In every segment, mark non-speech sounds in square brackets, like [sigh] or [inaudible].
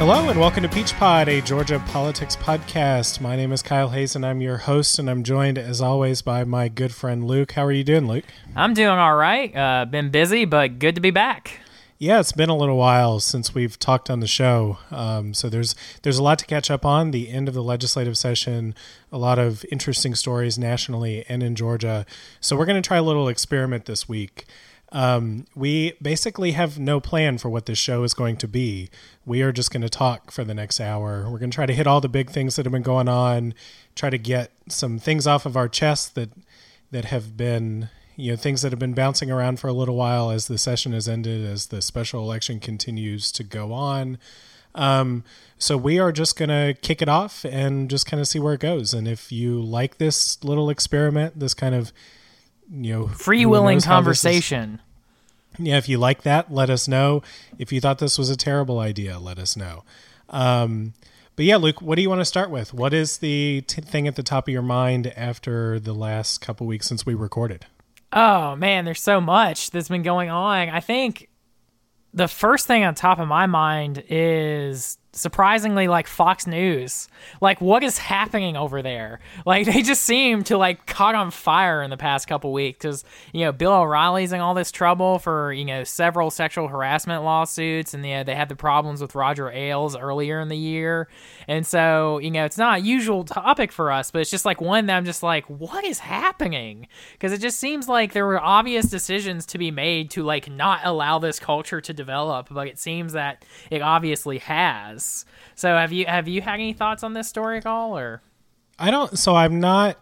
Hello and welcome to Peach Pod, a Georgia politics podcast. My name is Kyle Hayes and I'm your host, and I'm joined as always by my good friend Luke. How are you doing, Luke? I'm doing all right. Uh, been busy, but good to be back. Yeah, it's been a little while since we've talked on the show, um, so there's there's a lot to catch up on. The end of the legislative session, a lot of interesting stories nationally and in Georgia. So we're going to try a little experiment this week. Um, we basically have no plan for what this show is going to be. We are just going to talk for the next hour. We're going to try to hit all the big things that have been going on, try to get some things off of our chest that that have been you know things that have been bouncing around for a little while as the session has ended, as the special election continues to go on. Um, so we are just going to kick it off and just kind of see where it goes. And if you like this little experiment, this kind of you know free willing conversation. Yeah, if you like that, let us know. If you thought this was a terrible idea, let us know. Um, but yeah, Luke, what do you want to start with? What is the t- thing at the top of your mind after the last couple weeks since we recorded? Oh man, there's so much that's been going on. I think the first thing on top of my mind is surprisingly like Fox News. Like what is happening over there? Like [laughs] they just seem to like caught on fire in the past couple weeks cuz you know Bill O'Reilly's in all this trouble for, you know, several sexual harassment lawsuits and you know, they had the problems with Roger Ailes earlier in the year. And so, you know, it's not a usual topic for us, but it's just like one that I'm just like what is happening? Cuz it just seems like there were obvious decisions to be made to like not allow this culture to develop, but it seems that it obviously has. So have you have you had any thoughts on this story at all or I don't so I'm not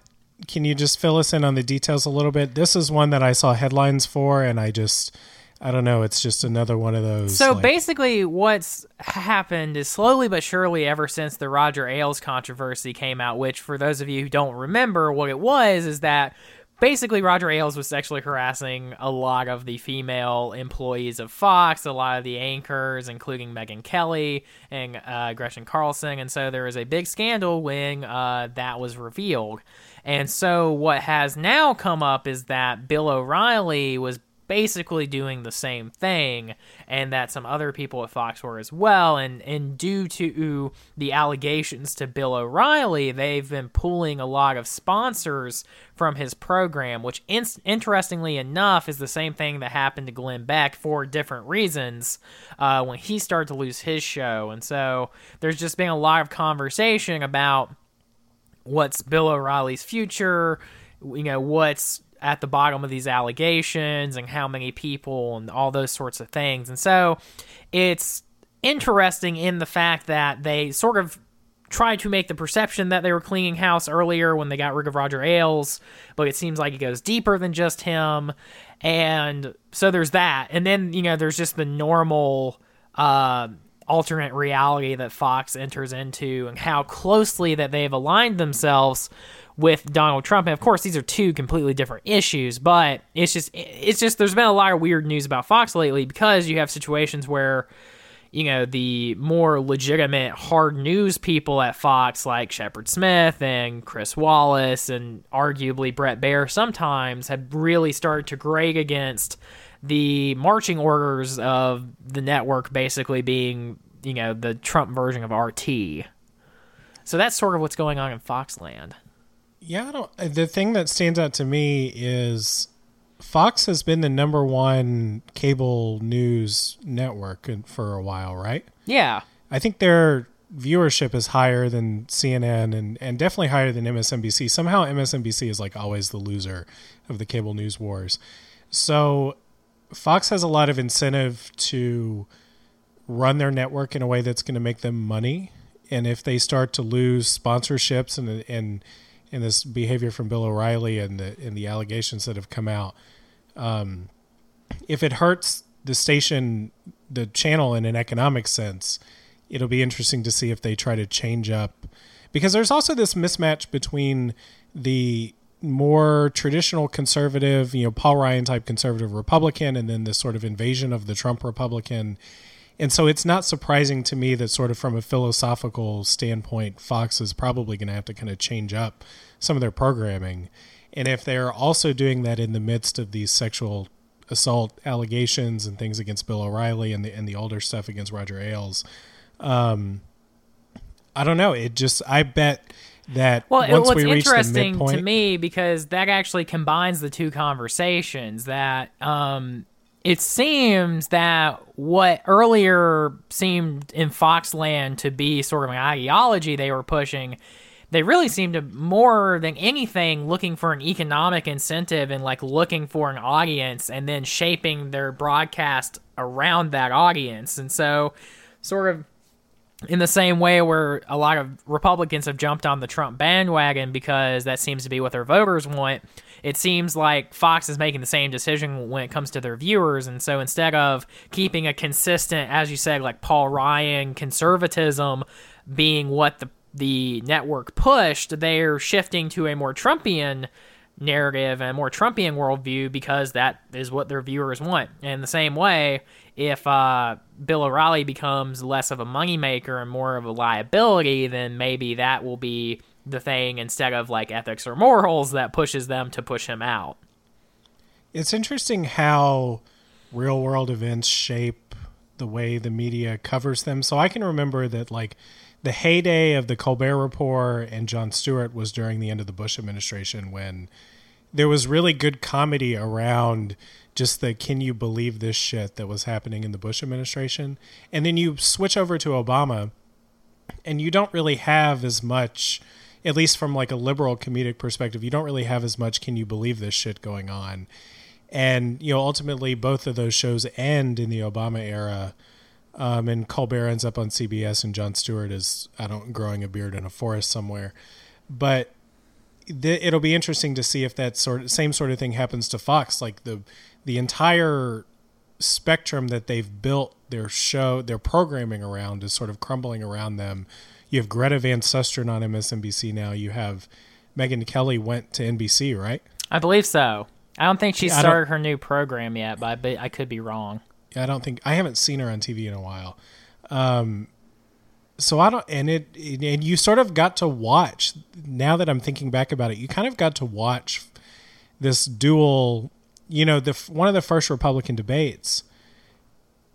can you just fill us in on the details a little bit? This is one that I saw headlines for and I just I don't know, it's just another one of those. So like, basically what's happened is slowly but surely ever since the Roger Ailes controversy came out, which for those of you who don't remember what it was is that basically Roger Ailes was sexually harassing a lot of the female employees of Fox, a lot of the anchors, including Megyn Kelly and uh, Gretchen Carlson. And so there was a big scandal when uh, that was revealed. And so what has now come up is that Bill O'Reilly was basically doing the same thing, and that some other people at Fox were as well. And, and due to the allegations to Bill O'Reilly, they've been pulling a lot of sponsors from his program, which in- interestingly enough is the same thing that happened to Glenn Beck for different reasons uh, when he started to lose his show. And so there's just been a lot of conversation about what's Bill O'Reilly's future, you know, what's at the bottom of these allegations and how many people and all those sorts of things. And so it's interesting in the fact that they sort of tried to make the perception that they were cleaning house earlier when they got rid of Roger Ailes, but it seems like it goes deeper than just him. And so there's that. And then, you know, there's just the normal uh, alternate reality that Fox enters into and how closely that they've aligned themselves with Donald Trump. And of course, these are two completely different issues, but it's just it's just there's been a lot of weird news about Fox lately because you have situations where you know the more legitimate hard news people at Fox like Shepard Smith and Chris Wallace and arguably Bret Baier sometimes have really started to grade against the marching orders of the network basically being you know the Trump version of RT. So that's sort of what's going on in Foxland. Yeah, I don't. The thing that stands out to me is Fox has been the number one cable news network for a while, right? Yeah. I think their viewership is higher than CNN and, and definitely higher than MSNBC. Somehow MSNBC is like always the loser of the cable news wars. So Fox has a lot of incentive to run their network in a way that's going to make them money. And if they start to lose sponsorships and and in this behavior from Bill O'Reilly and the and the allegations that have come out. Um, if it hurts the station, the channel in an economic sense, it'll be interesting to see if they try to change up because there's also this mismatch between the more traditional conservative, you know, Paul Ryan type conservative Republican, and then this sort of invasion of the Trump Republican and so it's not surprising to me that, sort of from a philosophical standpoint, Fox is probably going to have to kind of change up some of their programming. And if they're also doing that in the midst of these sexual assault allegations and things against Bill O'Reilly and the and the older stuff against Roger Ailes, Um, I don't know. It just I bet that Well, once what's we reach the interesting midpoint, to me because that actually combines the two conversations. That um, it seems that what earlier seemed in Foxland to be sort of an ideology they were pushing, they really seem to more than anything looking for an economic incentive and like looking for an audience and then shaping their broadcast around that audience. And so, sort of in the same way where a lot of Republicans have jumped on the Trump bandwagon because that seems to be what their voters want, it seems like Fox is making the same decision when it comes to their viewers. And so instead of keeping a consistent, as you said, like Paul Ryan conservatism being what the the network pushed, they're shifting to a more Trumpian narrative and a more Trumpian worldview because that is what their viewers want. And the same way, if uh, Bill O'Reilly becomes less of a moneymaker and more of a liability, then maybe that will be the thing instead of like ethics or morals that pushes them to push him out. it's interesting how real world events shape the way the media covers them. So I can remember that like the heyday of the Colbert Report and Jon Stewart was during the end of the Bush administration when there was really good comedy around just the can you believe this shit that was happening in the Bush administration. And then you switch over to Obama and you don't really have as much at least from like a liberal comedic perspective, you don't really have as much can you believe this shit going on. And you know, ultimately both of those shows end in the Obama era. Um, and Colbert ends up on CBS, and Jon Stewart is I don't growing a beard in a forest somewhere. But it'll be interesting to see if that sort of same sort of thing happens to Fox. Like the the entire spectrum that they've built their show, their programming around is sort of crumbling around them. You have Greta Van Susteren on MSNBC now. You have Megyn Kelly went to NBC, right? I believe so. I don't think she Yeah, started her new program yet, but I, I could be wrong. I don't think I haven't seen her on TV in a while. Um, so I don't, and it, and you sort of got to watch. Now that I'm thinking back about it, you kind of got to watch this dual. You know, the one of the first Republican debates.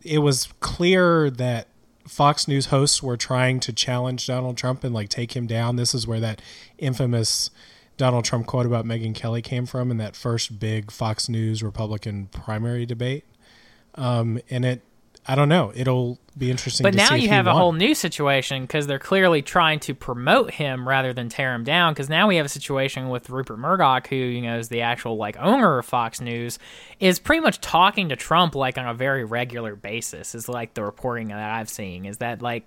It was clear that Fox News hosts were trying to challenge Donald Trump and like take him down. This is where that infamous Donald Trump quote about Megyn Kelly came from in that first big Fox News Republican primary debate. Um, and it, I don't know, it'll be interesting. But now you have a won. whole new situation because they're clearly trying to promote him rather than tear him down. Because now we have a situation with Rupert Murdoch, who you know is the actual like owner of Fox News, is pretty much talking to Trump like on a very regular basis. Is like the reporting that I've seen is that like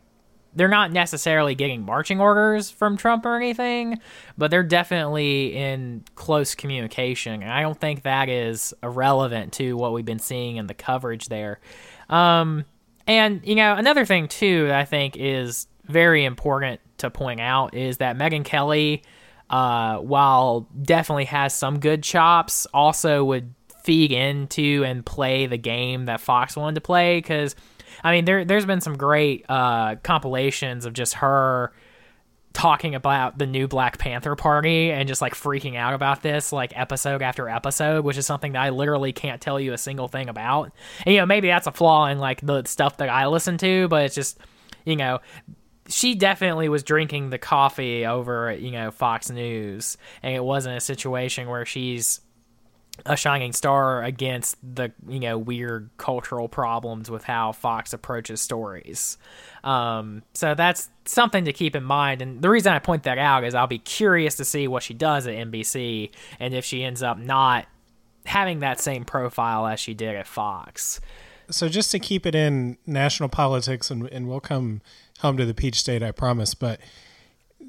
they're not necessarily getting marching orders from Trump or anything, but they're definitely in close communication. And I don't think that is irrelevant to what we've been seeing in the coverage there. Um, and you know, another thing too that I think is very important to point out is that Megyn Kelly, uh, while definitely has some good chops, also would feed into and play the game that Fox wanted to play. Because I mean, there there's been some great uh, compilations of just her talking about the new Black Panther Party and just like freaking out about this like episode after episode, which is something that I literally can't tell you a single thing about. And you know, maybe that's a flaw in like the stuff that I listen to, but it's just you know, she definitely was drinking the coffee over you know Fox News, and it wasn't a situation where she's a shining star against the you know weird cultural problems with how Fox approaches stories. Um, so that's something to keep in mind. And the reason I point that out is I'll be curious to see what she does at NBC and if she ends up not having that same profile as she did at Fox. so just to keep it in national politics, and, and we'll come home to the Peach State, I promise. But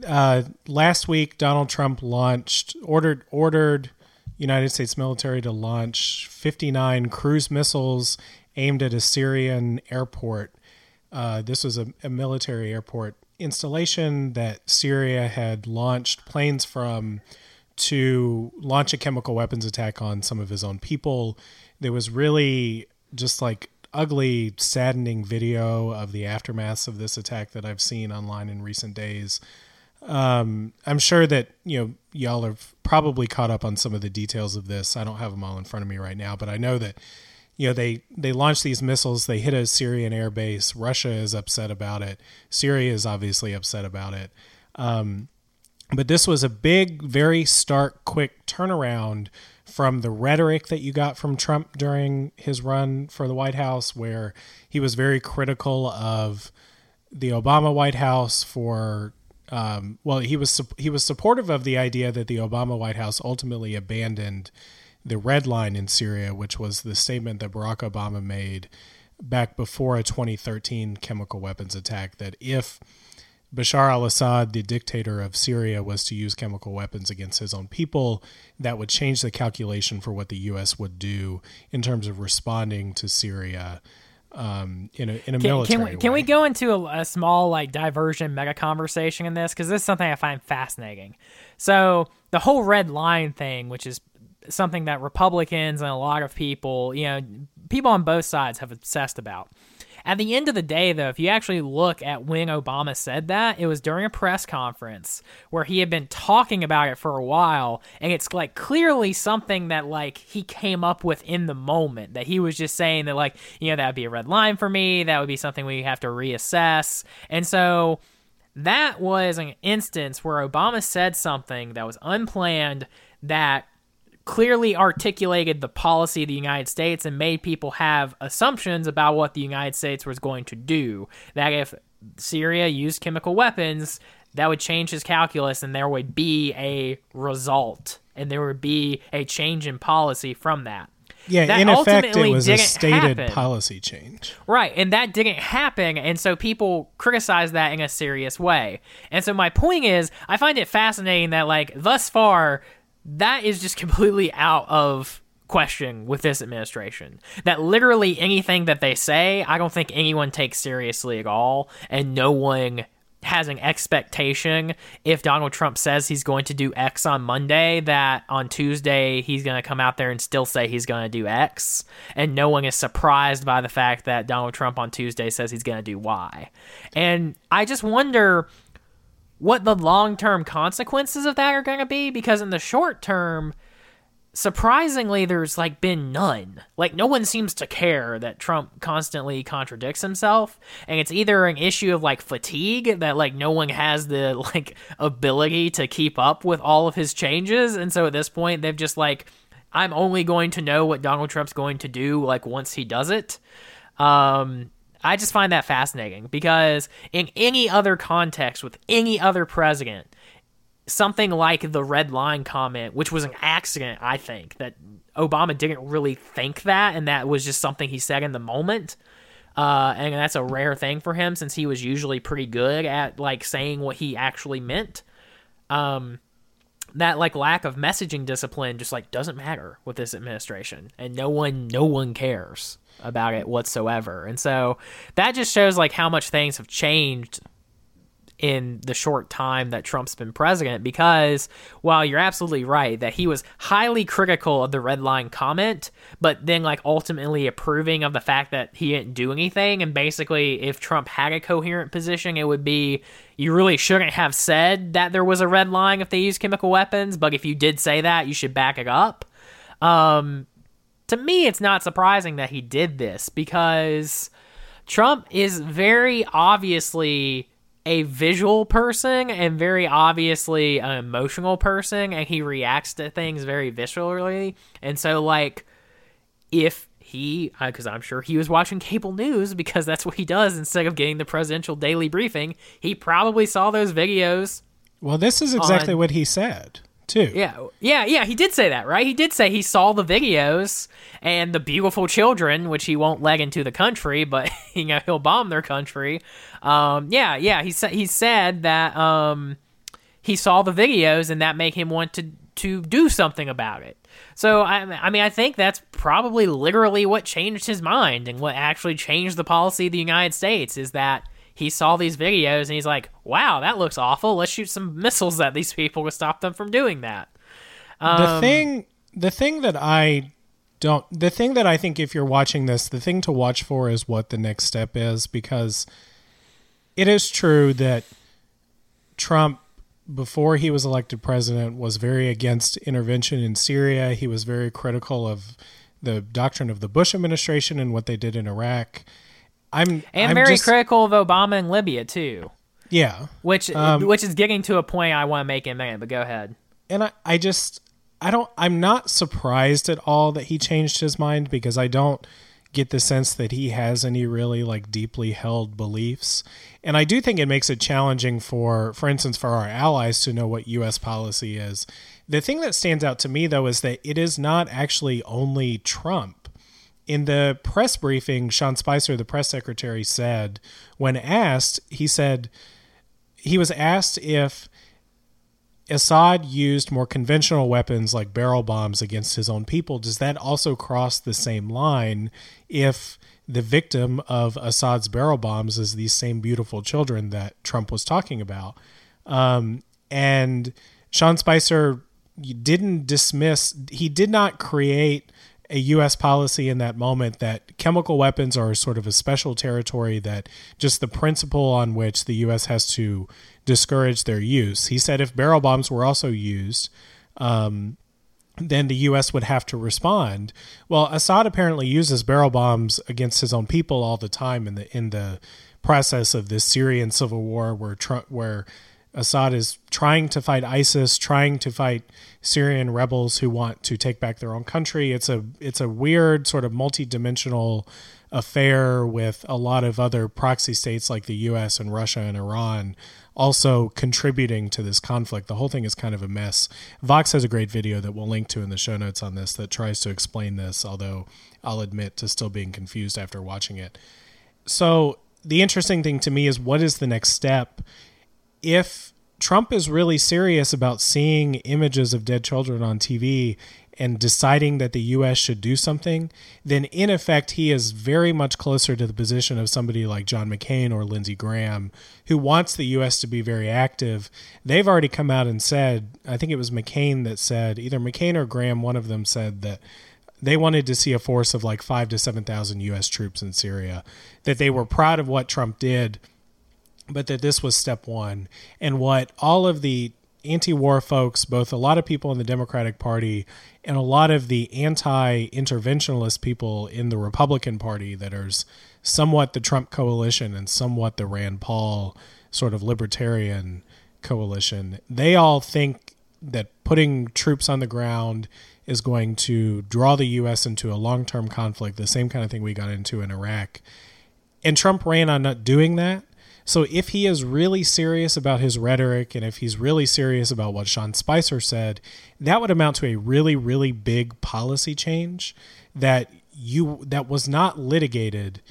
uh, last week, Donald Trump launched ordered ordered United States military to launch 59 cruise missiles aimed at a Syrian airport. Uh, this was a, a military airport installation that Syria had launched planes from to launch a chemical weapons attack on some of his own people. There was really just like ugly, saddening video of the aftermaths of this attack that I've seen online in recent days. Um, I'm sure that you know y'all have probably caught up on some of the details of this. I don't have them all in front of me right now, but I know that you know they they launch these missiles. They hit a syrian air base russia is upset about it. Syria is obviously upset about it. Um, but this was a big very stark quick turnaround from the rhetoric that you got from trump during his run for the white house where he was very critical of the obama white house for um, well he was he was supportive of the idea that the obama white house ultimately abandoned the red line in Syria, which was the statement that Barack Obama made back before a 2013 chemical weapons attack that if Bashar al Assad, the dictator of Syria, was to use chemical weapons against his own people, that would change the calculation for what the U.S. would do in terms of responding to Syria um, in a in a can, military can we, way. Can we go into a, a small like diversion mega conversation in this because this is something I find fascinating. So the whole red line thing, which is something that Republicans and a lot of people, you know, people on both sides have obsessed about. At the end of the day, though, if you actually look at when Obama said that, it was during a press conference where he had been talking about it for a while, and it's like clearly something that like he came up with in the moment. That he was just saying that like you know that would be a red line for me. That would be something we have to reassess, and so that was an instance where Obama said something that was unplanned that clearly articulated the policy of the United States and made people have assumptions about what the United States was going to do. That if Syria used chemical weapons, that would change his calculus and there would be a result and there would be a change in policy from that. Yeah, that in effect, it was a stated happen. policy change. Right, and that didn't happen, and so people criticize that in a serious way. And so my point is, I find it fascinating that like thus far, that is just [laughs] completely out of question with this administration. That literally anything that they say, I don't think anyone takes seriously at all, and no one has an expectation if Donald Trump says he's going to do X on Monday that on Tuesday he's going to come out there and still say he's going to do X and no one is surprised by the fact that Donald Trump on Tuesday says he's going to do Y. And I just wonder what the long-term consequences of that are going to be because in the short term surprisingly there's like been none. Like no one seems to care that trump constantly contradicts himself and it's either an issue of like fatigue that like no one has the [laughs] like ability to keep up with all of his changes and so at this point they've just like i'm only going to know what donald trump's going to do like once he does it. Um i just find that fascinating because in any other context with any other president something like the red line comment, which was an accident, I think, that Obama didn't really think that, and that was just something he said in the moment. Uh, and that's a rare thing for him since he was usually pretty good at like saying what he actually meant. Um, that like lack of messaging discipline just like doesn't matter with this administration, and no one, no one cares about it whatsoever. And so that just shows like how much things have changed in the short time that Trump's been president because while you're absolutely right that he was highly critical of the red line comment, but then like ultimately approving of the fact that he didn't do anything and basically if Trump had a coherent position it would be you really shouldn't have said that there was a red line if they use chemical weapons, but if you did say that, you should back it up. Um to me it's not surprising that he did this because Trump is very obviously a visual person and very obviously an emotional person and he reacts to things very viscerally. And so like if he uh, because i'm sure he was watching cable news because that's what he does instead of getting the presidential daily briefing he probably saw those videos Well, this is exactly On- what he said too. yeah yeah yeah he did say that right? He did say he saw the videos and the beautiful children which he won't leg into the country but [laughs] you know he'll bomb their country. Um yeah yeah he said he said that um he saw the videos and that made him want to to do something about it. So I, I mean i think that's probably literally what changed his mind and what actually changed the policy of the united states is that he saw these videos and he's like wow that looks awful let's shoot some missiles at these people to stop them from doing that the um, thing the thing that I don't the thing that I think if you're watching this, the thing to watch for is what the next step is because it is true that Trump before he was elected president was very against intervention in Syria. He was very critical of the doctrine of the Bush administration and what they did in Iraq. I'm and I'm very just- critical of Obama and Libya too, Yeah, which Um, which is getting to a point I want to make in a minute. But go ahead. and I, I just I don't I'm not surprised at all that he changed his mind because I don't get the sense that he has any really like deeply held beliefs. And I do think it makes it challenging for for instance for our allies to know what US policy is. The thing that stands out to me though is that it is not actually only Trump. In the press briefing, Sean Spicer, the press secretary, said, when asked, he said, he was asked if Assad used more conventional weapons like barrel bombs against his own people, does that also cross the same line if the victim of Assad's barrel bombs is these same beautiful children that Trump was talking about? Um, and Sean Spicer didn't dismiss, he did not create a U.S. policy in that moment that chemical weapons are sort of a special territory that just the principle on which the U.S. has to discourage their use. He said if barrel bombs were also used, um, then the U.S. would have to respond. Well, Assad apparently uses barrel bombs against his own people all the time in the in the process of this Syrian civil war, where where Assad is trying to fight ISIS, trying to fight Syrian rebels who want to take back their own country. It's a it's a weird sort of multi-dimensional affair with a lot of other proxy states like the US and Russia and Iran also contributing to this conflict. The whole thing is kind of a mess. Vox has a great video that we'll link to in the show notes on this that tries to explain this, although I'll admit to still being confused after watching it. So, the interesting thing to me is what is the next step? If Trump is really serious about seeing images of dead children on TV and deciding that the U.S. should do something, then in effect, he is very much closer to the position of somebody like John McCain or Lindsey Graham, who wants the U.S. to be very active. They've already come out and said, I think it was McCain that said, either McCain or Graham, one of them said that they wanted to see a force of like five to 7,000 U.S. troops in Syria, that they were proud of what Trump did but that this was step one. And what all of the anti war folks, both a lot of people in the Democratic Party and a lot of the anti interventionalist people in the Republican Party that are somewhat the Trump coalition and somewhat the Rand Paul sort of libertarian coalition, they all think that putting troops on the ground is going to draw the U.S. into a long term conflict, the same kind of thing we got into in Iraq. And Trump ran on not doing that. So if he is really serious about his rhetoric and if he's really serious about what Sean Spicer said, that would amount to a really really big policy change that you that was not litigated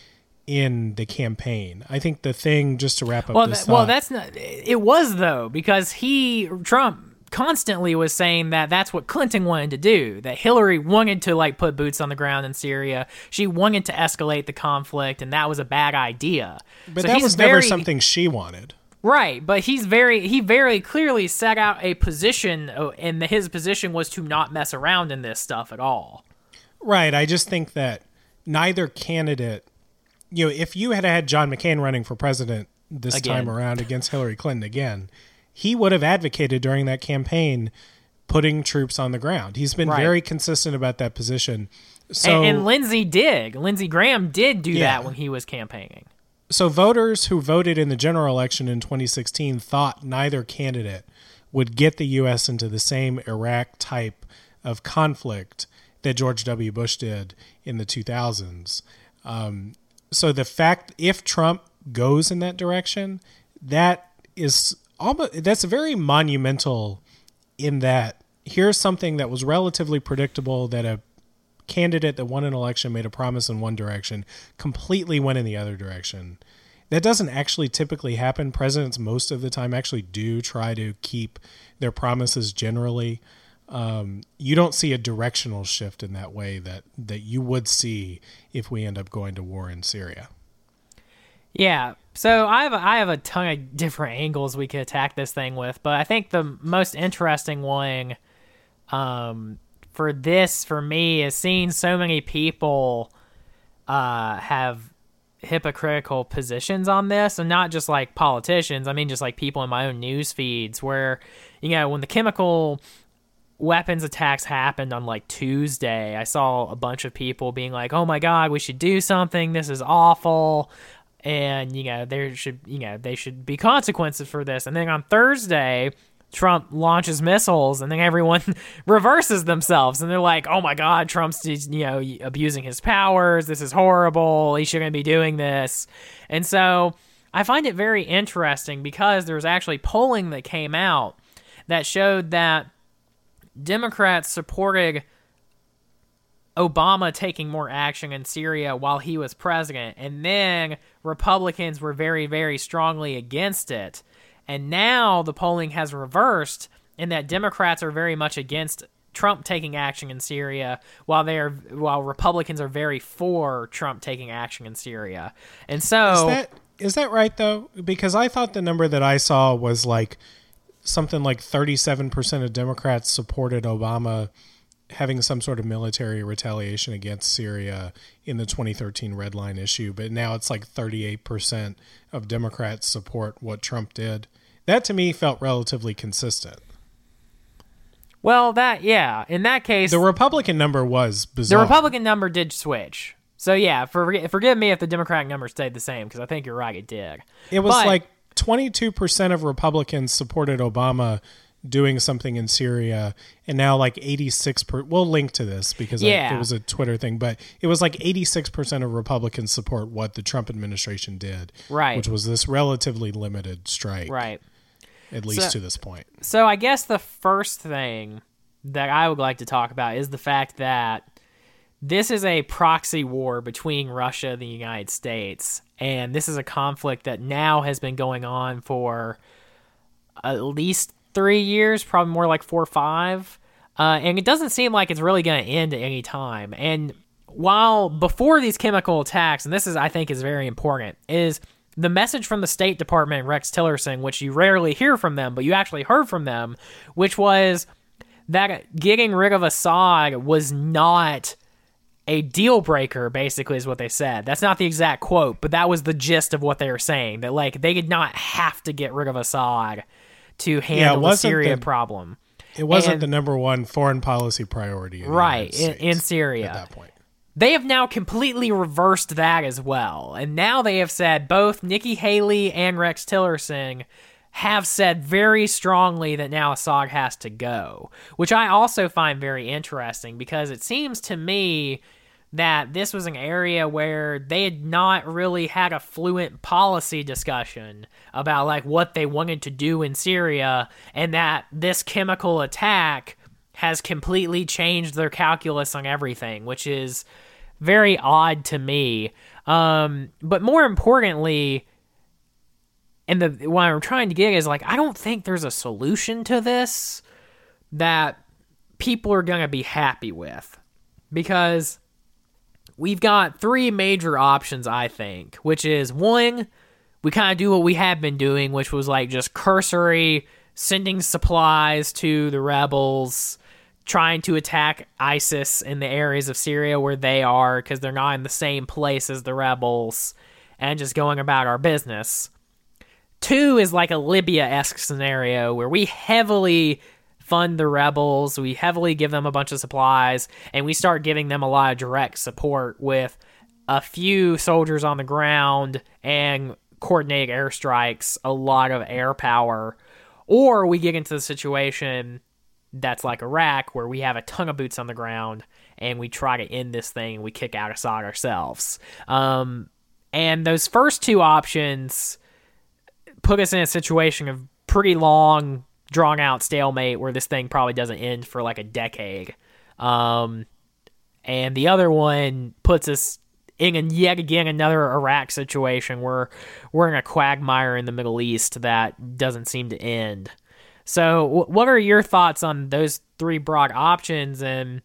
in the campaign. I think the thing just to wrap up Well, this th- well, that's not. It was though because he Trump constantly was saying that that's what Clinton wanted to do. That Hillary wanted to like put boots on the ground in Syria. She wanted to escalate the conflict, and that was a bad idea. but So that was never something she wanted. Right, but he's very he very clearly set out a position, uh, and his position was to not mess around in this stuff at all. Right. I just think that neither candidate, you know, if you had had John McCain running for president this Again. time around against Hillary Clinton again, he would have advocated during that campaign putting troops on the ground. He's been Right. very consistent about that position. So, and, and Lindsey did. Lindsey Graham did do Yeah. that when he was campaigning. so voters who voted in the general election in 2016 thought neither candidate would get the U.S. into the same Iraq type of conflict that George W. Bush did in the 2000s. Um, so the fact if Trump goes in that direction, that is almost that's very monumental. In that here's something that was relatively predictable that a candidate that won an election made a promise in one direction completely went in the other direction. That doesn't actually typically happen. Presidents most of the time actually do try to keep their promises generally. Um, you don't see a directional shift in that way that that you would see if we end up going to war in Syria. Yeah. So I have a, I have a ton of different angles we could attack this thing with, but I think the most interesting one um, for this for me is seeing so many people uh, have hypocritical positions on this and not just like politicians i mean just like people in my own news feeds where you know when the chemical weapons attacks happened on like Tuesday, I saw a bunch of people being like, "Oh my god, we should do something. This is awful." And you know, there should, you know, they should be consequences for this. And then on Thursday, Trump launches missiles and then everyone [laughs] reverses themselves and they're like, "Oh my god, Trump's you know, abusing his powers. This is horrible. He shouldn't be doing this." And so, I find it very interesting because there was actually polling that came out that showed that Democrats supported Obama taking more action in Syria while he was president, and then Republicans were very, very strongly against it. And now the polling has reversed in that Democrats are very much against Trump taking action in Syria, while they are while Republicans are very for Trump taking action in Syria. And so is that is that right though? Because I thought the number that I saw was like something like 37% of Democrats supported Obama having some sort of military retaliation against Syria in the 2013 red line issue, but now it's like 38% of Democrats support what Trump did. That to me felt relatively consistent. Well, that yeah, in that case, the Republican number was bizarre. The Republican number did switch. So yeah, for, forgive me if the Democratic number stayed the same because I think you're right, it did. It was but, like 22% of Republicans supported Obama doing something in Syria, and now like 86 per. We'll link to this because yeah. I, it was a Twitter thing, but it was like 86 percent of Republicans support what the Trump administration did, right? Which was this relatively limited strike, right? At least so, to this point. So I guess the first thing that I would like to talk about is the fact that this is a proxy war between Russia and the United States, and this is a conflict that now has been going on for at least three years, probably more like four or five. Uh, and it doesn't seem like it's really going to end at any time. And while before these chemical attacks, and this is, I think, is very important, is the message from the State Department, Rex Tillerson, which you rarely hear from them, but you actually heard from them, which was that getting rid of Assad was not a deal breaker, basically, is what they said. That's not the exact quote, but that was the gist of what they were saying. That, like, they did not have to get rid of Assad to handle yeah, the Syria the, problem. It wasn't and, the number one foreign policy priority, in right? In, in Syria at that point. They have now completely reversed that as well. And now they have said both Nikki Haley and Rex Tillerson have said very strongly that now Assad has to go, which I also find very interesting because it seems to me that this was an area where they had not really had a fluent policy discussion about like what they wanted to do in Syria and that this chemical attack has completely changed their calculus on everything, which is very odd to me. Um, but more importantly, and the what I'm trying to get is like I don't think there's a solution to this that people are going to be happy with because we've got three major options, I think, which is one, we kind of do what we have been doing, which was like just cursory sending supplies to the rebels, trying to attack ISIS in the areas of Syria where they are because they're not in the same place as the rebels, and just going about our business. Two is like a Libya esque scenario where we heavily fund the rebels. We heavily give them a bunch of supplies, and we start giving them a lot of direct support with a few soldiers on the ground and coordinated airstrikes, a lot of air power. Or we get into the situation that's like Iraq, where we have a ton of boots on the ground and we try to end this thing and we kick out Assad ourselves. Um, and those first two options put us in a situation of pretty long drawn out stalemate where this thing probably doesn't end for like a decade. Um, and the other one puts us in yet again another Iraq situation where we're in a quagmire in the Middle East that doesn't seem to end. So, what are your thoughts on those three broad options? And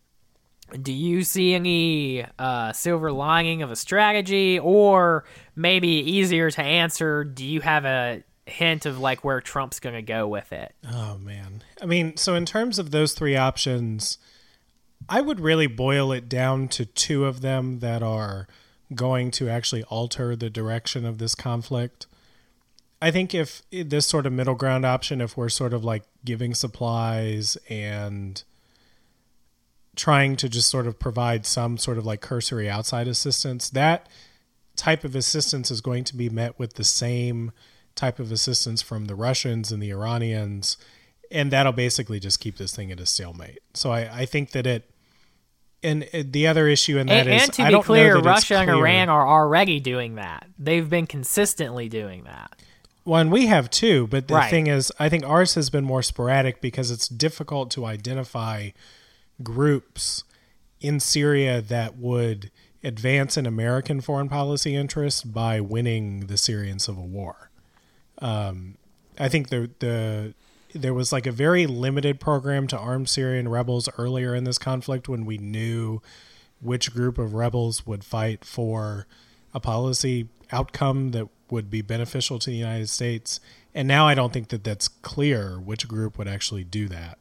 do you see any uh, silver lining of a strategy, or maybe easier to answer? Do you have a hint of like where Trump's going to go with it. Oh man. I mean, so in terms of those three options, I would really boil it down to two of them that are going to actually alter the direction of this conflict. I think if this sort of middle ground option, if we're sort of like giving supplies and trying to just sort of provide some sort of like cursory outside assistance, that type of assistance is going to be met with the same type of assistance from the Russians and the Iranians, and that'll basically just keep this thing at a stalemate. So I, I think that it. And uh, the other issue in that and, is, and to I be don't clear, know that it's Russia and. Iran are already doing that. They've been consistently doing that. Well, and we have too, but the Right. thing is, I think ours has been more sporadic because it's difficult to identify groups in Syria that would advance an American foreign policy interest by winning the Syrian civil war. Um, I think the the there was like a very limited program to arm Syrian rebels earlier in this conflict when we knew which group of rebels would fight for a policy outcome that would be beneficial to the United States. And now I don't think that that's clear which group would actually do that.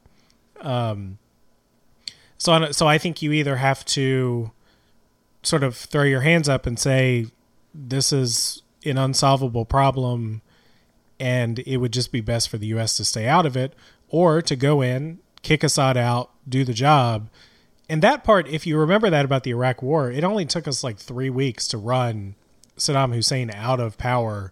Um, so, so I think you either have to sort of throw your hands up and say, this is an unsolvable problem and it would just be best for the U.S. to stay out of it, or to go in, kick Assad out, do the job. And that part, if you remember that about the Iraq War, it only took us like three weeks to run Saddam Hussein out of power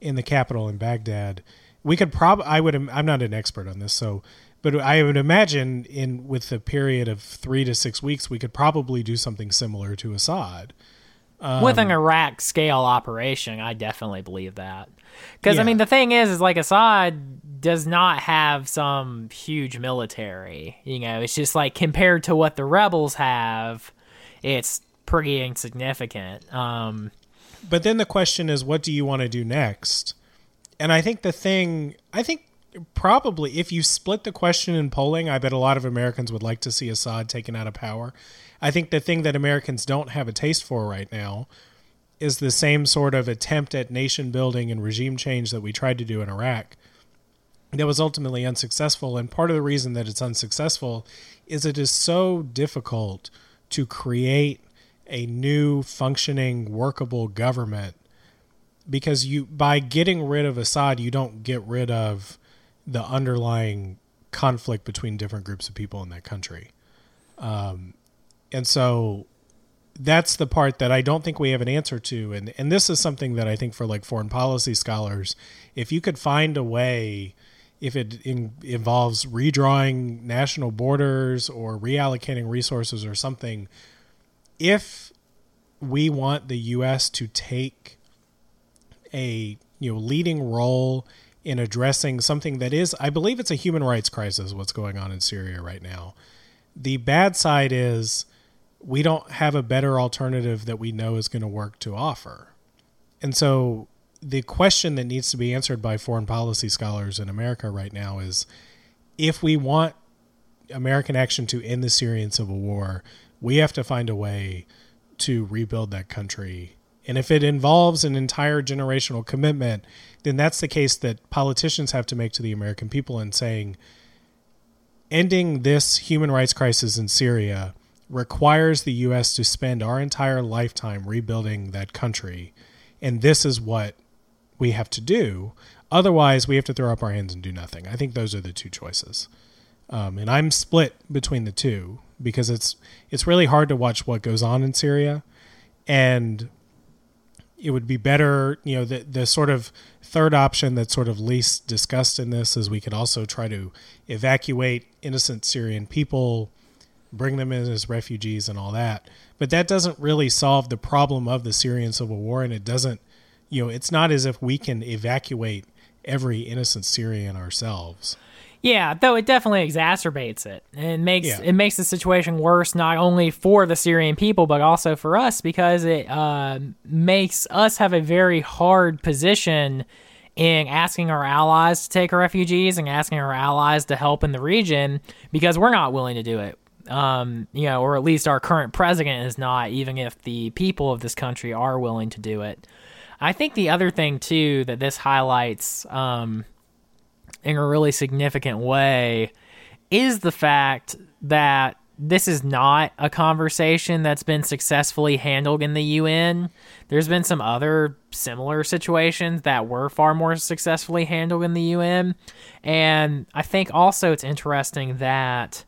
in the capital in Baghdad. We could probably, I would, I'm not an expert on this, so, but I would imagine in with the period of three to six weeks, we could probably do something similar to Assad. With Um, an Iraq scale operation, I definitely believe that. Because Yeah. I mean, the thing is, is like Assad does not have some huge military. You know, it's just like compared to what the rebels have, it's pretty insignificant. Um, But then the question is, what do you want to do next? And I think the thing, I think probably if you split the question in polling, I bet a lot of Americans would like to see Assad taken out of power. I think the thing that Americans don't have a taste for right now is the same sort of attempt at nation building and regime change that we tried to do in Iraq that was ultimately unsuccessful. And part of the reason that it's unsuccessful is it is so difficult to create a new functioning workable government because you by getting rid of Assad you don't get rid of the underlying conflict between different groups of people in that country. Um, and so that's the part that I don't think we have an answer to. And and this is something that I think for like foreign policy scholars, if you could find a way, if it in, involves redrawing national borders or reallocating resources or something, if we want the U.S. to take a you know leading role in addressing something that is, I believe, it's a human rights crisis. What's going on in Syria right now? The bad side is we don't have a better alternative that we know is going to work to offer. And so the question that needs to be answered by foreign policy scholars in America right now is if we want American action to end the Syrian civil war, we have to find a way to rebuild that country. And if it involves an entire generational commitment, then that's the case that politicians have to make to the American people in saying, ending this human rights crisis in Syria requires the U.S. to spend our entire lifetime rebuilding that country. And this is what we have to do. Otherwise, we have to throw up our hands and do nothing. I think those are the two choices. Um, and I'm split between the two because it's it's really hard to watch what goes on in Syria, and it would be better, you know, the the sort of third option that's sort of least discussed in this is we could also try to evacuate innocent Syrian people, bring them in as refugees and all that. But that doesn't really solve the problem of the Syrian civil war, and it doesn't, you know, it's not as if we can evacuate every innocent Syrian ourselves. Yeah, though it definitely exacerbates it. It makes Yeah. it makes the situation worse not only for the Syrian people but also for us because it uh, makes us have a very hard position in asking our allies to take refugees and asking our allies to help in the region because we're not willing to do it. Um, you know, or at least our current president is not, even if the people of this country are willing to do it. I think the other thing too that this highlights, um, in a really significant way is the fact that this is not a conversation that's been successfully handled in the UN. There's been some other similar situations that were far more successfully handled in the UN. And I think also it's interesting that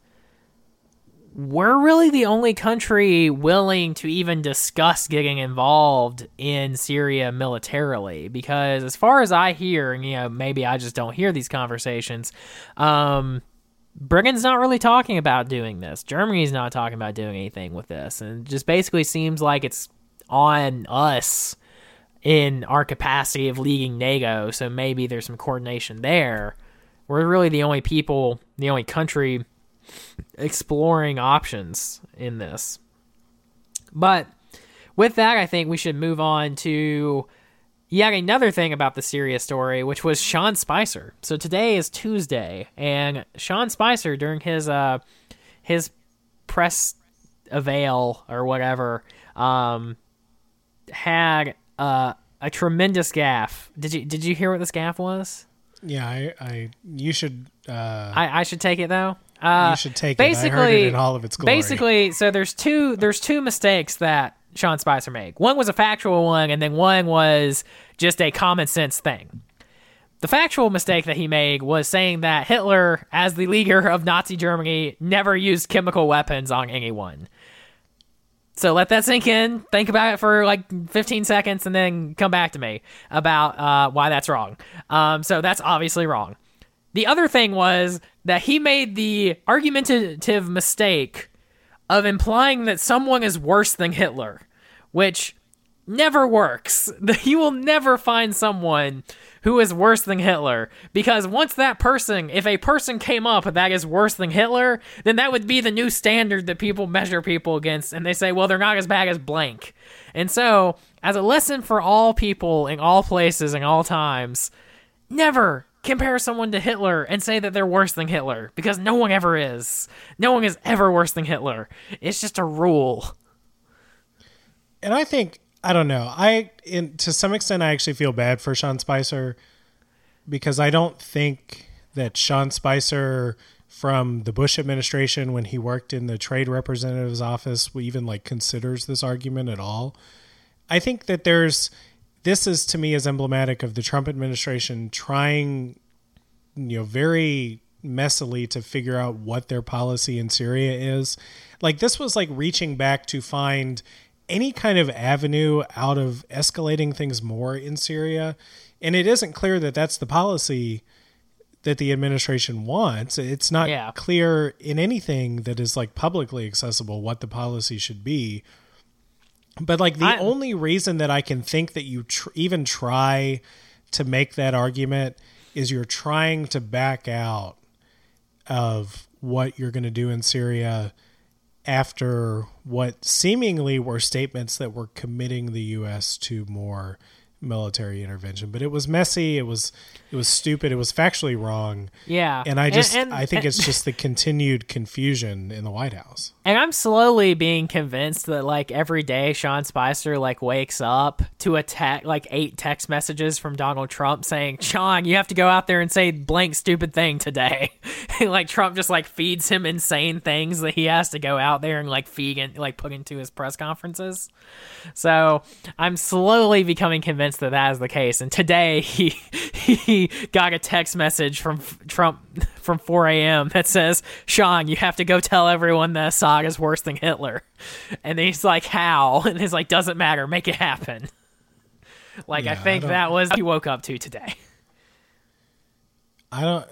we're really the only country willing to even discuss getting involved in Syria militarily because as far as I hear, and you know, maybe I just don't hear these conversations, um, Britain's not really talking about doing this. Germany's not talking about doing anything with this. And just basically seems like it's on us in our capacity of leading NATO, so maybe there's some coordination there. We're really the only people, the only country exploring options in this. But with that, I think we should move on to yet another thing about the serious story, which was Sean Spicer. So today is Tuesday, and Sean Spicer during his uh his press avail or whatever um had uh, a tremendous gaffe. Did you did you hear what this gaffe was? Yeah, I, I you should. Uh, I, I should take it though. Uh, you should take basically, it. It in all of its glory. Basically, so there's two there's two mistakes that Sean Spicer made. One was a factual one, and then one was just a common sense thing. The factual mistake that he made was saying that Hitler, as the leader of Nazi Germany, never used chemical weapons on anyone. So let that sink in. Think about it for like 15 seconds and then come back to me about uh, why that's wrong. Um, so that's obviously wrong. The other thing was that he made the argumentative mistake of implying that someone is worse than Hitler, which never works. [laughs] You will never find someone who is worse than Hitler. Because once that person, if a person came up that is worse than Hitler, then that would be the new standard that people measure people against. And they say, well, they're not as bad as blank. And so, as a lesson for all people in all places and all times, never compare someone to Hitler and say that they're worse than Hitler because no one ever is. No one is ever worse than Hitler. It's just a rule. And I think I don't know. I in to some extent I actually feel bad for Sean Spicer because I don't think that Sean Spicer from the Bush administration when he worked in the trade representative's office even like considers this argument at all. I think that there's this is to me as emblematic of the Trump administration trying you know very messily to figure out what their policy in Syria is. Like this was like reaching back to find any kind of avenue out of escalating things more in Syria. And it isn't clear that that's the policy that the administration wants. It's not yeah. clear in anything that is like publicly accessible what the policy should be. But like the I, only reason that I can think that you tr- even try to make that argument is you're trying to back out of what you're going to do in Syria after what seemingly were statements that were committing the U.S. to more military intervention. But it was messy. It was it was stupid. It was factually wrong. Yeah, and I just and, and, I think and, it's just the continued confusion in the White House. And I'm slowly being convinced that like every day Sean Spicer like wakes up to attack like eight text messages from Donald Trump saying, "Sean, you have to go out there and say blank stupid thing today." [laughs] like Trump just like feeds him insane things that he has to go out there and like feed and like put into his press conferences. So I'm slowly becoming convinced that that is the case. And today [laughs] he he got a text message from Trump from 4 a.m. that says, "Sean, you have to go tell everyone that Assad is worse than Hitler. And he's like, how? [laughs] And he's like, doesn't matter, make it happen. Like, yeah, I think I that was he woke up to today. I don't.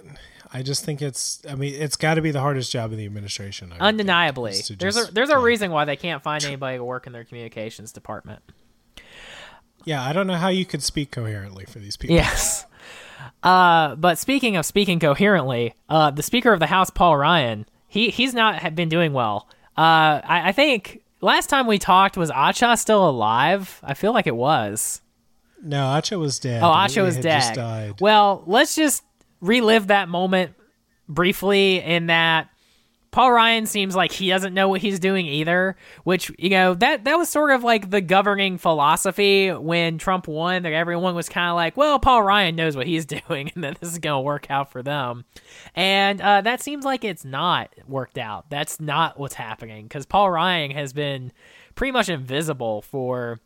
I just think it's. I mean, it's got to be the hardest job in the administration. I Undeniably, there's a there's a reason why they can't find anybody to work in their communications department. Yeah, I don't know how you could speak coherently for these people. Yes. Uh, but speaking of speaking coherently, uh, the Speaker of the House, Paul Ryan, he he's not been doing well. Uh, I, I think last time we talked was Acha still alive? I feel like it was. No, Acha was dead. Oh, Acha was dead. Well, let's just relive that moment briefly in that Paul Ryan seems like he doesn't know what he's doing either, which you know that that was sort of like the governing philosophy when Trump won. That everyone was kind of like, "Well, Paul Ryan knows what he's [laughs] doing, and that this is going to work out for them." And uh, that seems like it's not worked out. That's not what's happening because Paul Ryan has been pretty much invisible for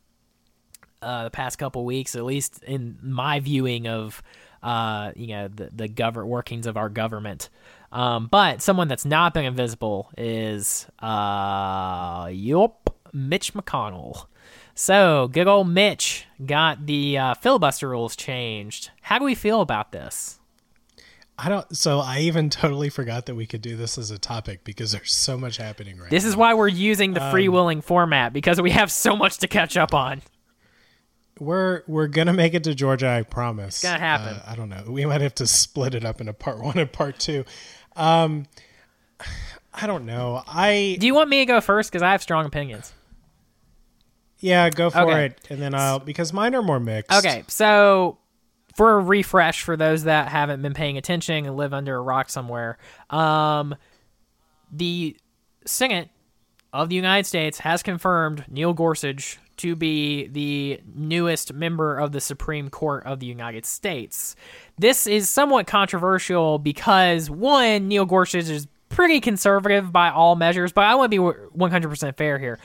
uh, the past couple weeks, at least in my viewing of uh, you know the the govern workings of our government. Um, but someone that's not been invisible is, uh, yup, Mitch McConnell. So, good old Mitch got the uh, filibuster rules changed. How do we feel about this? I don't. So I even [laughs] totally forgot that we could do this as a topic because there's so much happening right This now. is why we're using the free willing format because we have so much to catch up on. we're we're gonna make it to Georgia. I promise. It's gonna happen. I don't know. We might have to split it up into part one and part two. Um, I don't know. I Do you want me to go first? Because I have strong opinions. yeah, go for Okay. it, and then I'll because mine are more mixed. Okay, so for a refresh for those that haven't been paying attention and live under a rock somewhere, um, the Senate of the United States has confirmed Neil Gorsuch to be the newest member of the Supreme Court of the United States. This is somewhat controversial because one, Neil Gorsuch is pretty conservative by all measures, but I want to be 100% fair here.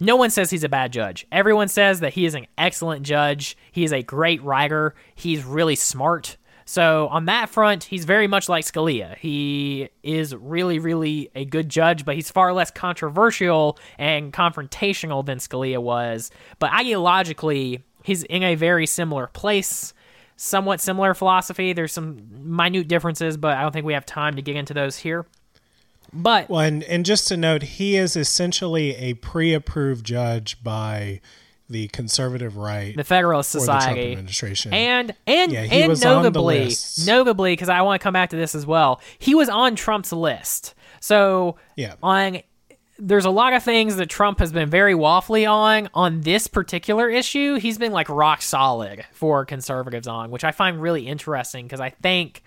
No one says he's a bad judge. Everyone says that he is an excellent judge. He is a great writer. He's really smart. So, on that front, he's very much like Scalia. He is really, really a good judge, but he's far less controversial and confrontational than Scalia was. But ideologically, he's in a very similar place, somewhat similar philosophy. There's some minute differences, but I don't think we have time to get into those here. But Well, and, and just to note, he is essentially a pre-approved judge by the conservative right the Federalist or the Trump Society. administration. And and Yeah, and notably, notably, because I want to come back to this as well. He was on Trump's list. So Yeah. on there's a lot of things that Trump has been very waffly on. On this particular issue, he's been like rock solid for conservatives on, which I find really interesting because I think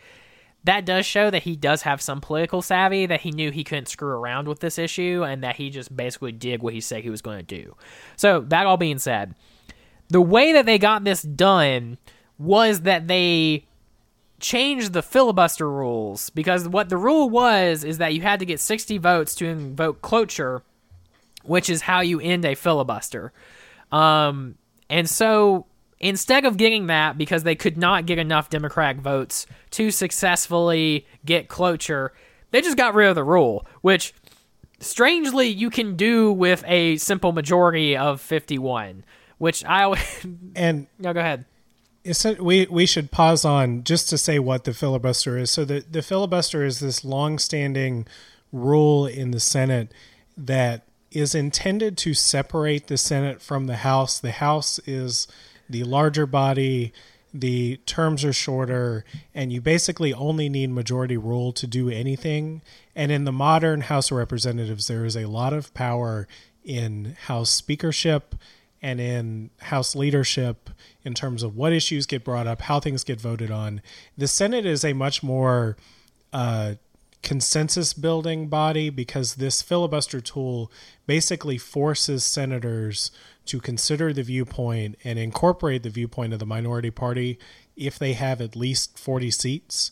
that does show that he does have some political savvy, that he knew he couldn't screw around with this issue, and that he just basically did what he said he was going to do. So, that all being said, the way that they got this done was that they changed the filibuster rules because what the rule was is that you had to get 60 votes to invoke cloture which is how you end a filibuster um, and so instead of getting that because they could not get enough democratic votes to successfully get cloture they just got rid of the rule which strangely you can do with a simple majority of 51 which i always [laughs] and no go ahead we we should pause on just to say what the filibuster is. So the the filibuster is this long-standing rule in the Senate that is intended to separate the Senate from the House. The House is the larger body. The terms are shorter, and you basically only need majority rule to do anything. And in the modern House of Representatives, there is a lot of power in House speakership and in House leadership in terms of what issues get brought up, how things get voted on. The Senate is a much more uh, consensus building body because this filibuster tool basically forces senators to consider the viewpoint and incorporate the viewpoint of the minority party if they have at least 40 seats.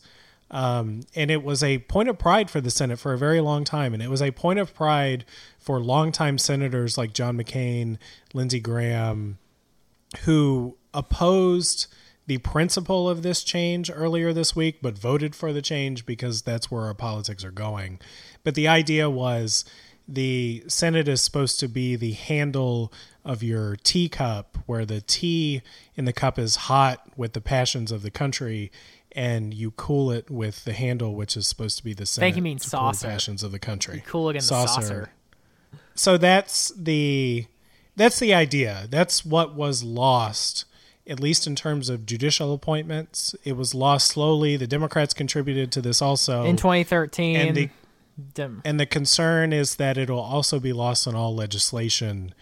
Um, and it was a point of pride for the Senate for a very long time. And it was a point of pride for longtime senators like John McCain, Lindsey Graham, who opposed the principle of this change earlier this week, but voted for the change because that's where our politics are going. But the idea was the Senate is supposed to be the handle of your teacup, where the tea in the cup is hot with the passions of the country, and you cool it with the handle, which is supposed to be the Senate. you mean to cool the saucer. passions of the country. cool again the saucer. So that's the that's the idea. That's what was lost, at least in terms of judicial appointments. It was lost slowly. The Democrats contributed to this also. in 2013 and the and the concern is that it'll also be lost on all legislation,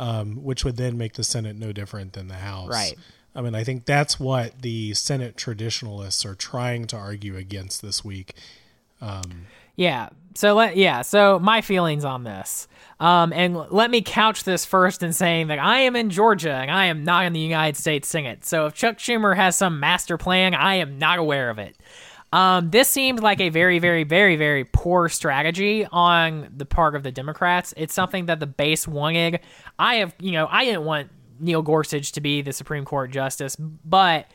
um, which would then make the Senate no different than the House. Right. I mean, I think that's what the Senate traditionalists are trying to argue against this week. Yeah. So let yeah. So my feelings on this, um, and let me couch this first in saying that I am in Georgia and I am not in the United States Senate. So if Chuck Schumer has some master plan, I am not aware of it. Um, this seems like a very, very, very, very poor strategy on the part of the Democrats. It's something that the base wanted. I have, you know, I didn't want Neil Gorsuch to be the Supreme Court justice, but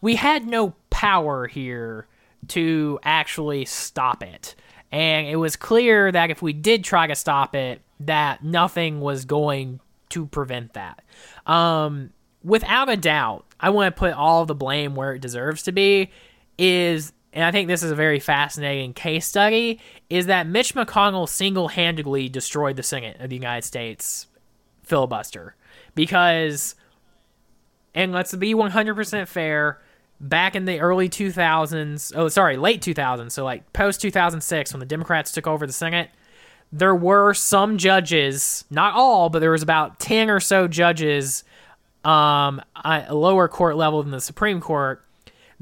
we had no power here to actually stop it. And it was clear that if we did try to stop it, that nothing was going to prevent that. Um, without a doubt, I want to put all the blame where it deserves to be. Is and I think this is a very fascinating case study, is that Mitch McConnell single handedly destroyed the Senate of the United States filibuster. Because, and let's be 100% fair, back in the early 2000s, oh, sorry, late 2000s, so like post 2006, when the Democrats took over the Senate, there were some judges, not all, but there was about 10 or so judges um, at a lower court level than the Supreme Court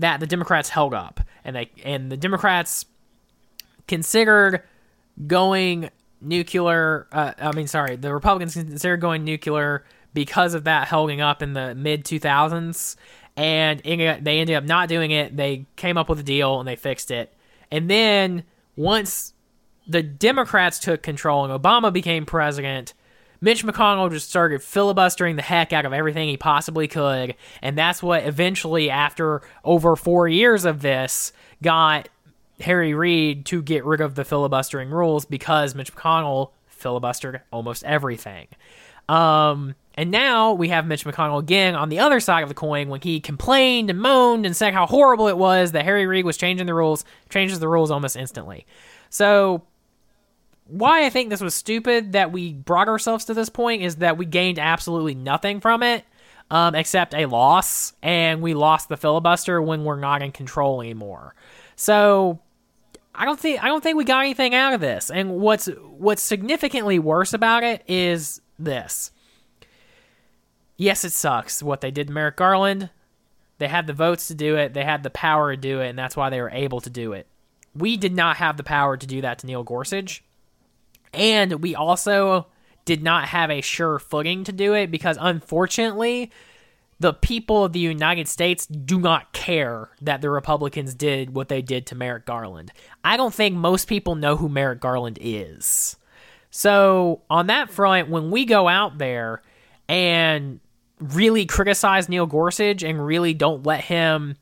that the Democrats held up and they and the Democrats considered going nuclear. Uh, I mean, sorry, the Republicans considered going nuclear because of that holding up in the mid 2000s, and they ended up not doing it. They came up with a deal and they fixed it. And then once the Democrats took control and Obama became president, Mitch McConnell just started filibustering the heck out of everything he possibly could. And that's what eventually, after over four years of this, got Harry Reid to get rid of the filibustering rules because Mitch McConnell filibustered almost everything. Um, and now we have Mitch McConnell again on the other side of the coin when he complained and moaned and said how horrible it was that Harry Reid was changing the rules, changes the rules almost instantly. So why I think this was stupid that we brought ourselves to this point is that we gained absolutely nothing from it um, except a loss, and we lost the filibuster when we're not in control anymore. So I don't think I don't think we got anything out of this. And what's what's significantly worse about it is this. Yes, it sucks what they did to Merrick Garland. They had the votes to do it, they had the power to do it, and that's why they were able to do it. We did not have the power to do that to Neil Gorsuch. And we also did not have a sure footing to do it because unfortunately, the people of the United States do not care that the Republicans did what they did to Merrick Garland. I don't think most people know who Merrick Garland is. So, on that front, when we go out there and really criticize Neil Gorsuch and really don't let him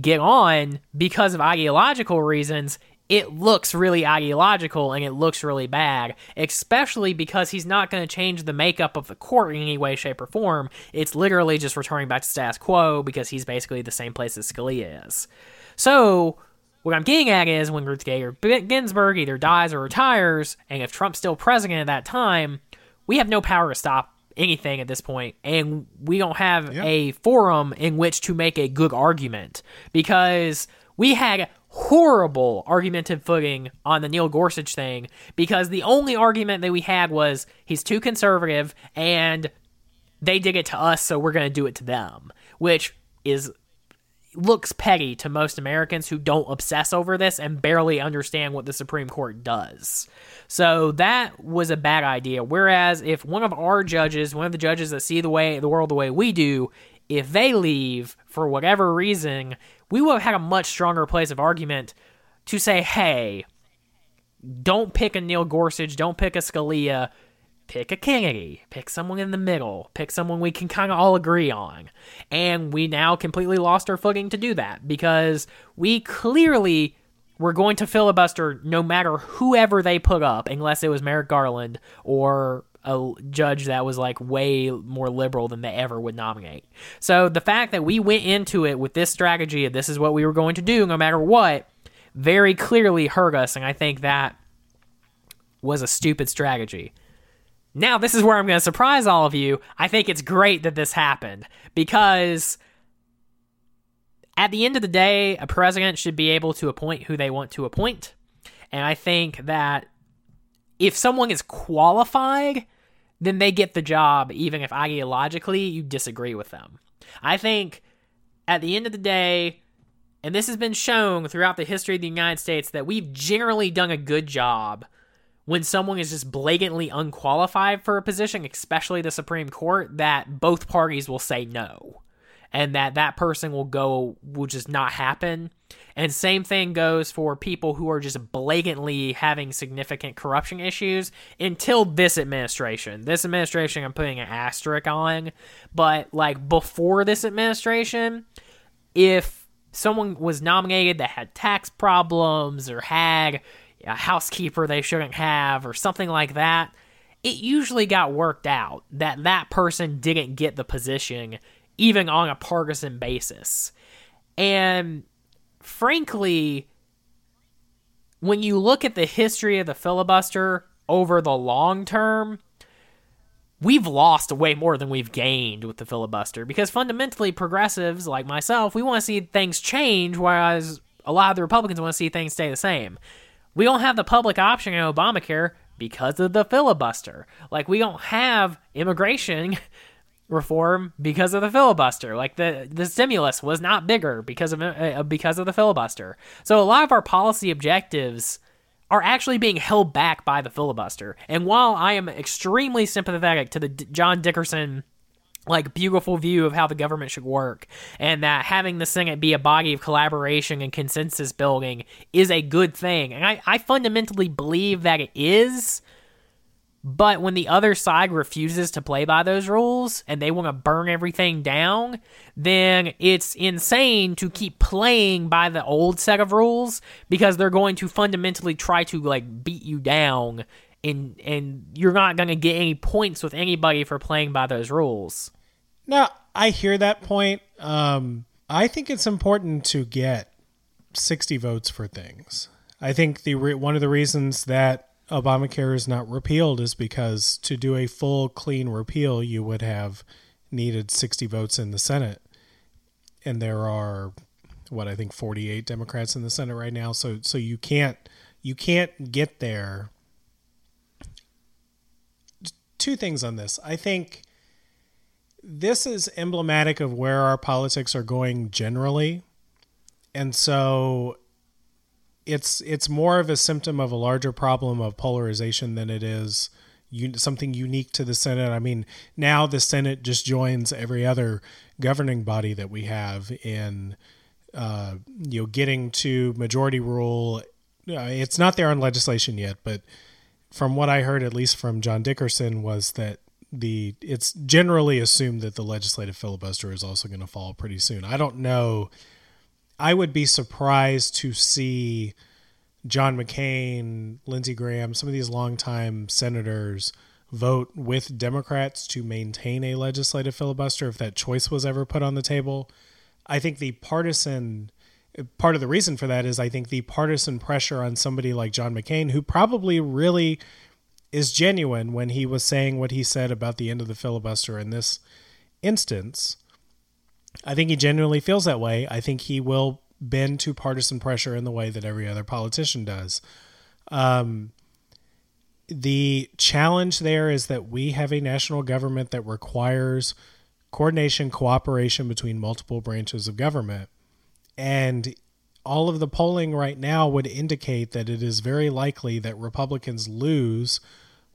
get on because of ideological reasons, it looks really ideological and it looks really bad, especially because he's not going to change the makeup of the court in any way, shape, or form. It's literally just returning back to status quo because he's basically the same place as Scalia is. So, what I'm getting at is when Ruth Bader Ginsburg either dies or retires, and if Trump's still president at that time, we have no power to stop anything at this point, and we don't have yep. a forum in which to make a good argument because we had horrible argumentative footing on the Neil Gorsuch thing because the only argument that we had was he's too conservative and they did it to us, so we're going to do it to them, which is looks petty to most Americans who don't obsess over this and barely understand what the Supreme Court does. So that was a bad idea. Whereas if one of our judges, one of the judges that see the way the world the way we do, if they leave for whatever reason, we would have had a much stronger place of argument to say, hey, don't pick a Neil Gorsuch, don't pick a Scalia, pick a Kennedy, pick someone in the middle, pick someone we can kind of all agree on. And we now completely lost our footing to do that because we clearly were going to filibuster no matter whoever they put up, unless it was Merrick Garland or a judge that was like way more liberal than they ever would nominate. So the fact that we went into it with this strategy of this is what we were going to do no matter what very clearly hurt us and I think that was a stupid strategy. Now this is where I'm going to surprise all of you. I think it's great that this happened because at the end of the day, a president should be able to appoint who they want to appoint. And I think that if someone is qualified, then they get the job, even if ideologically you disagree with them. I think at the end of the day, and this has been shown throughout the history of the United States, that we've generally done a good job when someone is just blatantly unqualified for a position, especially the Supreme Court, that both parties will say no and that that person will go will just not happen and same thing goes for people who are just blatantly having significant corruption issues until this administration this administration i'm putting an asterisk on but like before this administration if someone was nominated that had tax problems or had a housekeeper they shouldn't have or something like that, it usually got worked out that that person didn't get the position even on a partisan basis. And frankly, when you look at the history of the filibuster over the long term, we've lost way more than we've gained with the filibuster because fundamentally progressives like myself, we want to see things change, whereas a lot of the Republicans want to see things stay the same. We don't have the public option in Obamacare because of the filibuster. Like we don't have immigration [laughs] reform because of the filibuster. Like the the stimulus was not bigger because of uh, because of the filibuster. So a lot of our policy objectives are actually being held back by the filibuster. And while I am extremely sympathetic to the D- John Dickerson like beautiful view of how the government should work and that having the senate be a body of collaboration and consensus building is a good thing and i, I fundamentally believe that it is but when the other side refuses to play by those rules and they want to burn everything down, then it's insane to keep playing by the old set of rules because they're going to fundamentally try to like beat you down and and you're not going to get any points with anybody for playing by those rules. Now, I hear that point. Um, I think it's important to get 60 votes for things. I think the re- one of the reasons that Obamacare is not repealed is because to do a full clean repeal, you would have needed 60 votes in the Senate. And there are what I think 48 Democrats in the Senate right now, so so you can't you can't get there. Two things on this. I think this is emblematic of where our politics are going generally. And so it's it's more of a symptom of a larger problem of polarization than it is un- something unique to the Senate. I mean, now the Senate just joins every other governing body that we have in uh, you know getting to majority rule. Uh, it's not there on legislation yet, but from what I heard, at least from John Dickerson, was that the it's generally assumed that the legislative filibuster is also going to fall pretty soon. I don't know I would be surprised to see John McCain, Lindsey Graham, some of these longtime senators vote with Democrats to maintain a legislative filibuster if that choice was ever put on the table. I think the partisan part of the reason for that is I think the partisan pressure on somebody like John McCain, who probably really is genuine when he was saying what he said about the end of the filibuster in this instance, I think he genuinely feels that way. I think he will bend to partisan pressure in the way that every other politician does. Um, the challenge there is that we have a national government that requires coordination, cooperation between multiple branches of government. And all of the polling right now would indicate that it is very likely that Republicans lose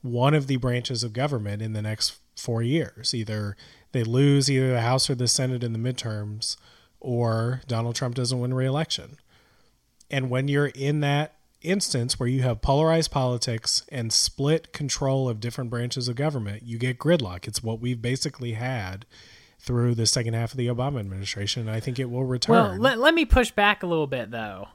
one of the branches of government in the next four years. Either they lose either the House or the Senate in the midterms, or Donald Trump doesn't win re-election. And when you're in that instance where you have polarized politics and split control of different branches of government, you get gridlock. It's what we've basically had through the second half of the Obama administration. I think it will return. Well, let, let me push back a little bit, though.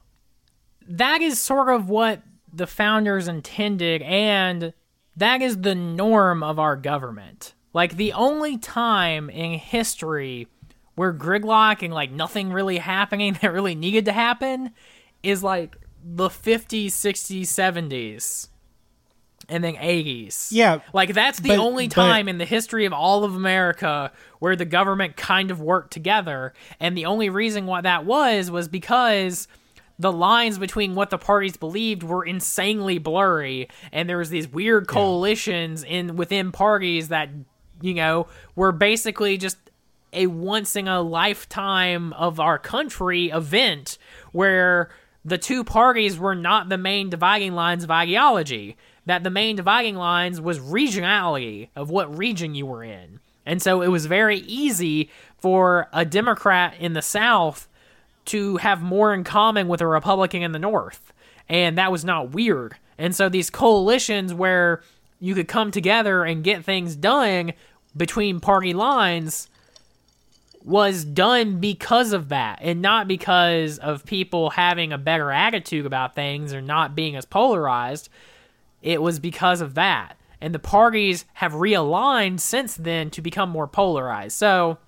That is sort of what the founders intended, and that is the norm of our government. Like the only time in history where gridlock and like nothing really happening [laughs] that really needed to happen is like the 50s, 60s, 70s and then 80s. Yeah. Like that's the but, only time but, in the history of all of America where the government kind of worked together and the only reason why that was was because the lines between what the parties believed were insanely blurry and there was these weird coalitions yeah. in within parties that you know, were basically just a once in a lifetime of our country event where the two parties were not the main dividing lines of ideology. That the main dividing lines was regionality of what region you were in. And so it was very easy for a Democrat in the South to have more in common with a Republican in the North. And that was not weird. And so these coalitions where you could come together and get things done between party lines was done because of that and not because of people having a better attitude about things or not being as polarized. It was because of that. And the parties have realigned since then to become more polarized. So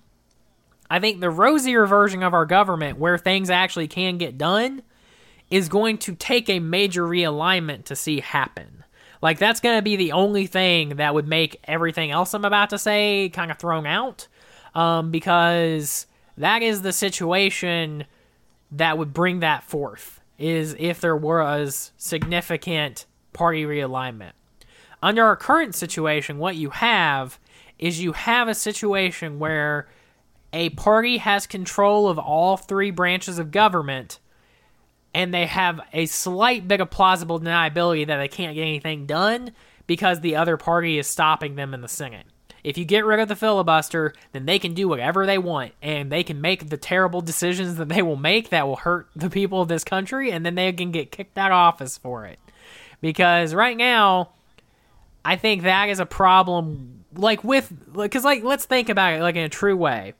I think the rosier version of our government, where things actually can get done, is going to take a major realignment to see happen. Like, that's going to be the only thing that would make everything else I'm about to say kind of thrown out um, because that is the situation that would bring that forth is if there was significant party realignment. Under our current situation, what you have is you have a situation where a party has control of all three branches of government and they have a slight bit of plausible deniability that they can't get anything done because the other party is stopping them in the Senate. If you get rid of the filibuster, then they can do whatever they want and they can make the terrible decisions that they will make that will hurt the people of this country and then they can get kicked out of office for it. Because right now, I think that is a problem like with cuz like let's think about it like in a true way.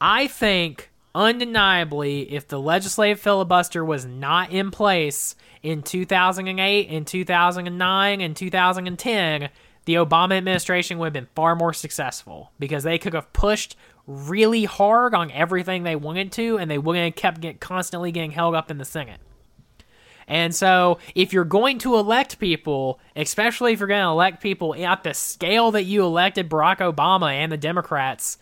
I think undeniably if the legislative filibuster was not in place in 2008 and 2009 and 2010 the Obama administration would have been far more successful because they could have pushed really hard on everything they wanted to, and they wouldn't have kept get, constantly getting held up in the Senate. And so, if you're going to elect people, especially if you're going to elect people at the scale that you elected Barack Obama and the Democrats,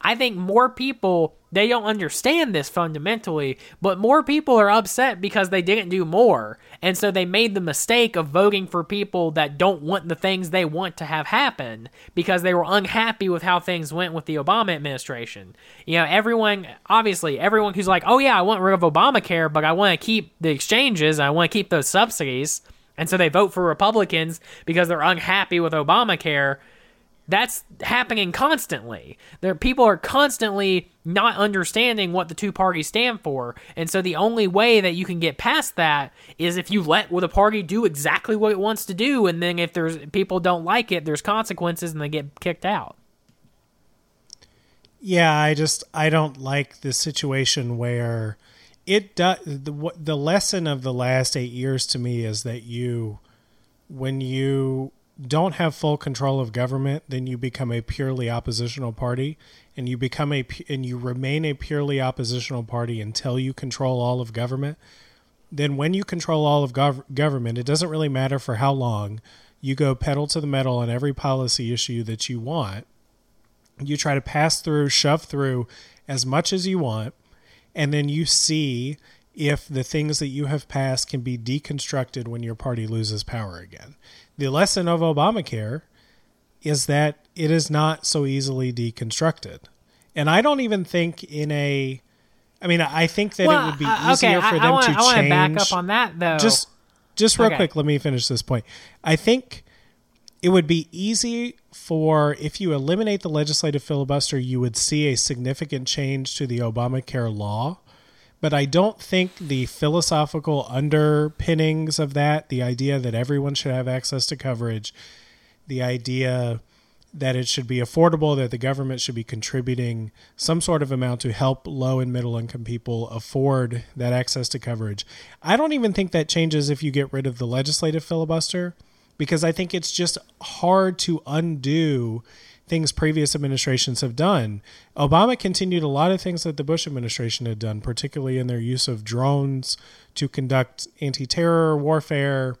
I think more people they don't understand this fundamentally, but more people are upset because they didn't do more. And so they made the mistake of voting for people that don't want the things they want to have happen because they were unhappy with how things went with the Obama administration. You know, everyone, obviously, everyone who's like, oh yeah, I want rid of Obamacare, but I want to keep the exchanges, I want to keep those subsidies. And so they vote for Republicans because they're unhappy with Obamacare that's happening constantly. There people are constantly not understanding what the two parties stand for. And so the only way that you can get past that is if you let the party do exactly what it wants to do and then if there's people don't like it, there's consequences and they get kicked out. Yeah, I just I don't like the situation where it does the the lesson of the last 8 years to me is that you when you don't have full control of government, then you become a purely oppositional party, and you become a and you remain a purely oppositional party until you control all of government. Then, when you control all of gov- government, it doesn't really matter for how long. You go pedal to the metal on every policy issue that you want. You try to pass through, shove through as much as you want, and then you see if the things that you have passed can be deconstructed when your party loses power again the lesson of Obamacare is that it is not so easily deconstructed. And I don't even think in a I mean, I think that well, it would be uh, easier okay, for I, them I wanna, to I want change. to back up on that though. Just, just real Okay. quick, let me finish this point. I think it would be easy for if you eliminate the legislative filibuster, you would see a significant change to the Obamacare law. But I don't think the philosophical underpinnings of that, the idea that everyone should have access to coverage, the idea that it should be affordable, that the government should be contributing some sort of amount to help low and middle income people afford that access to coverage. I don't even think that changes if you get rid of the legislative filibuster because I think it's just hard to undo things previous administrations have done. Obama continued a lot of things that the Bush administration had done, particularly in their use of drones to conduct anti terror warfare.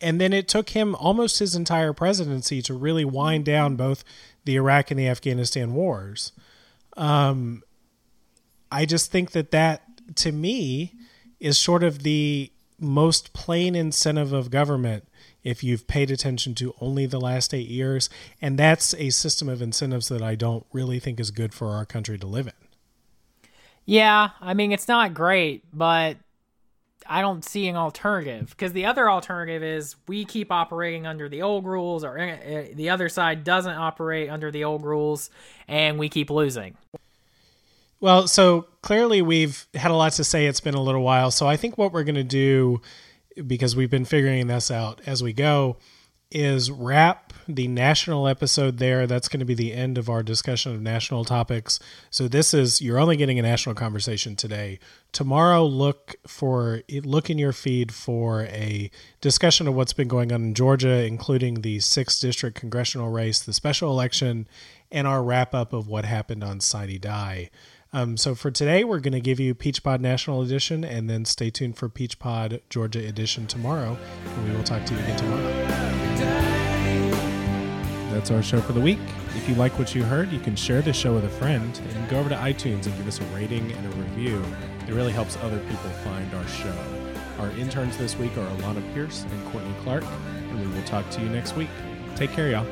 And then it took him almost his entire presidency to really wind down both the Iraq and the Afghanistan wars. Um, I just think that that, to me, is sort of the most plain incentive of government if you've paid attention to only the last eight years. And that's a system of incentives that I don't really think is good for our country to live in. Yeah, I mean it's not great, but I don't see an alternative because the other alternative is we keep operating under the old rules, or uh, the other side doesn't operate under the old rules, and we keep losing. Well, so clearly we've had a lot to say. It's been a little while. So I think what we're going to do, because we've been figuring this out as we go, is wrap the national episode there. That's going to be the end of our discussion of national topics. So this is you're only getting a national conversation today. Tomorrow, look for look in your feed for a discussion of what's been going on in Georgia, including the sixth district congressional race, the special election, and our wrap up of what happened on Sine Die. Um, so for today, we're going to give you Peach Pod National Edition, and then stay tuned for Peach Pod Georgia Edition tomorrow. And we will talk to you again tomorrow. That's our show for the week. If you like what you heard, you can share the show with a friend and go over to iTunes and give us a rating and a review. It really helps other people find our show. Our interns this week are Alana Pierce and Courtney Clark, and we will talk to you next week. Take care, y'all.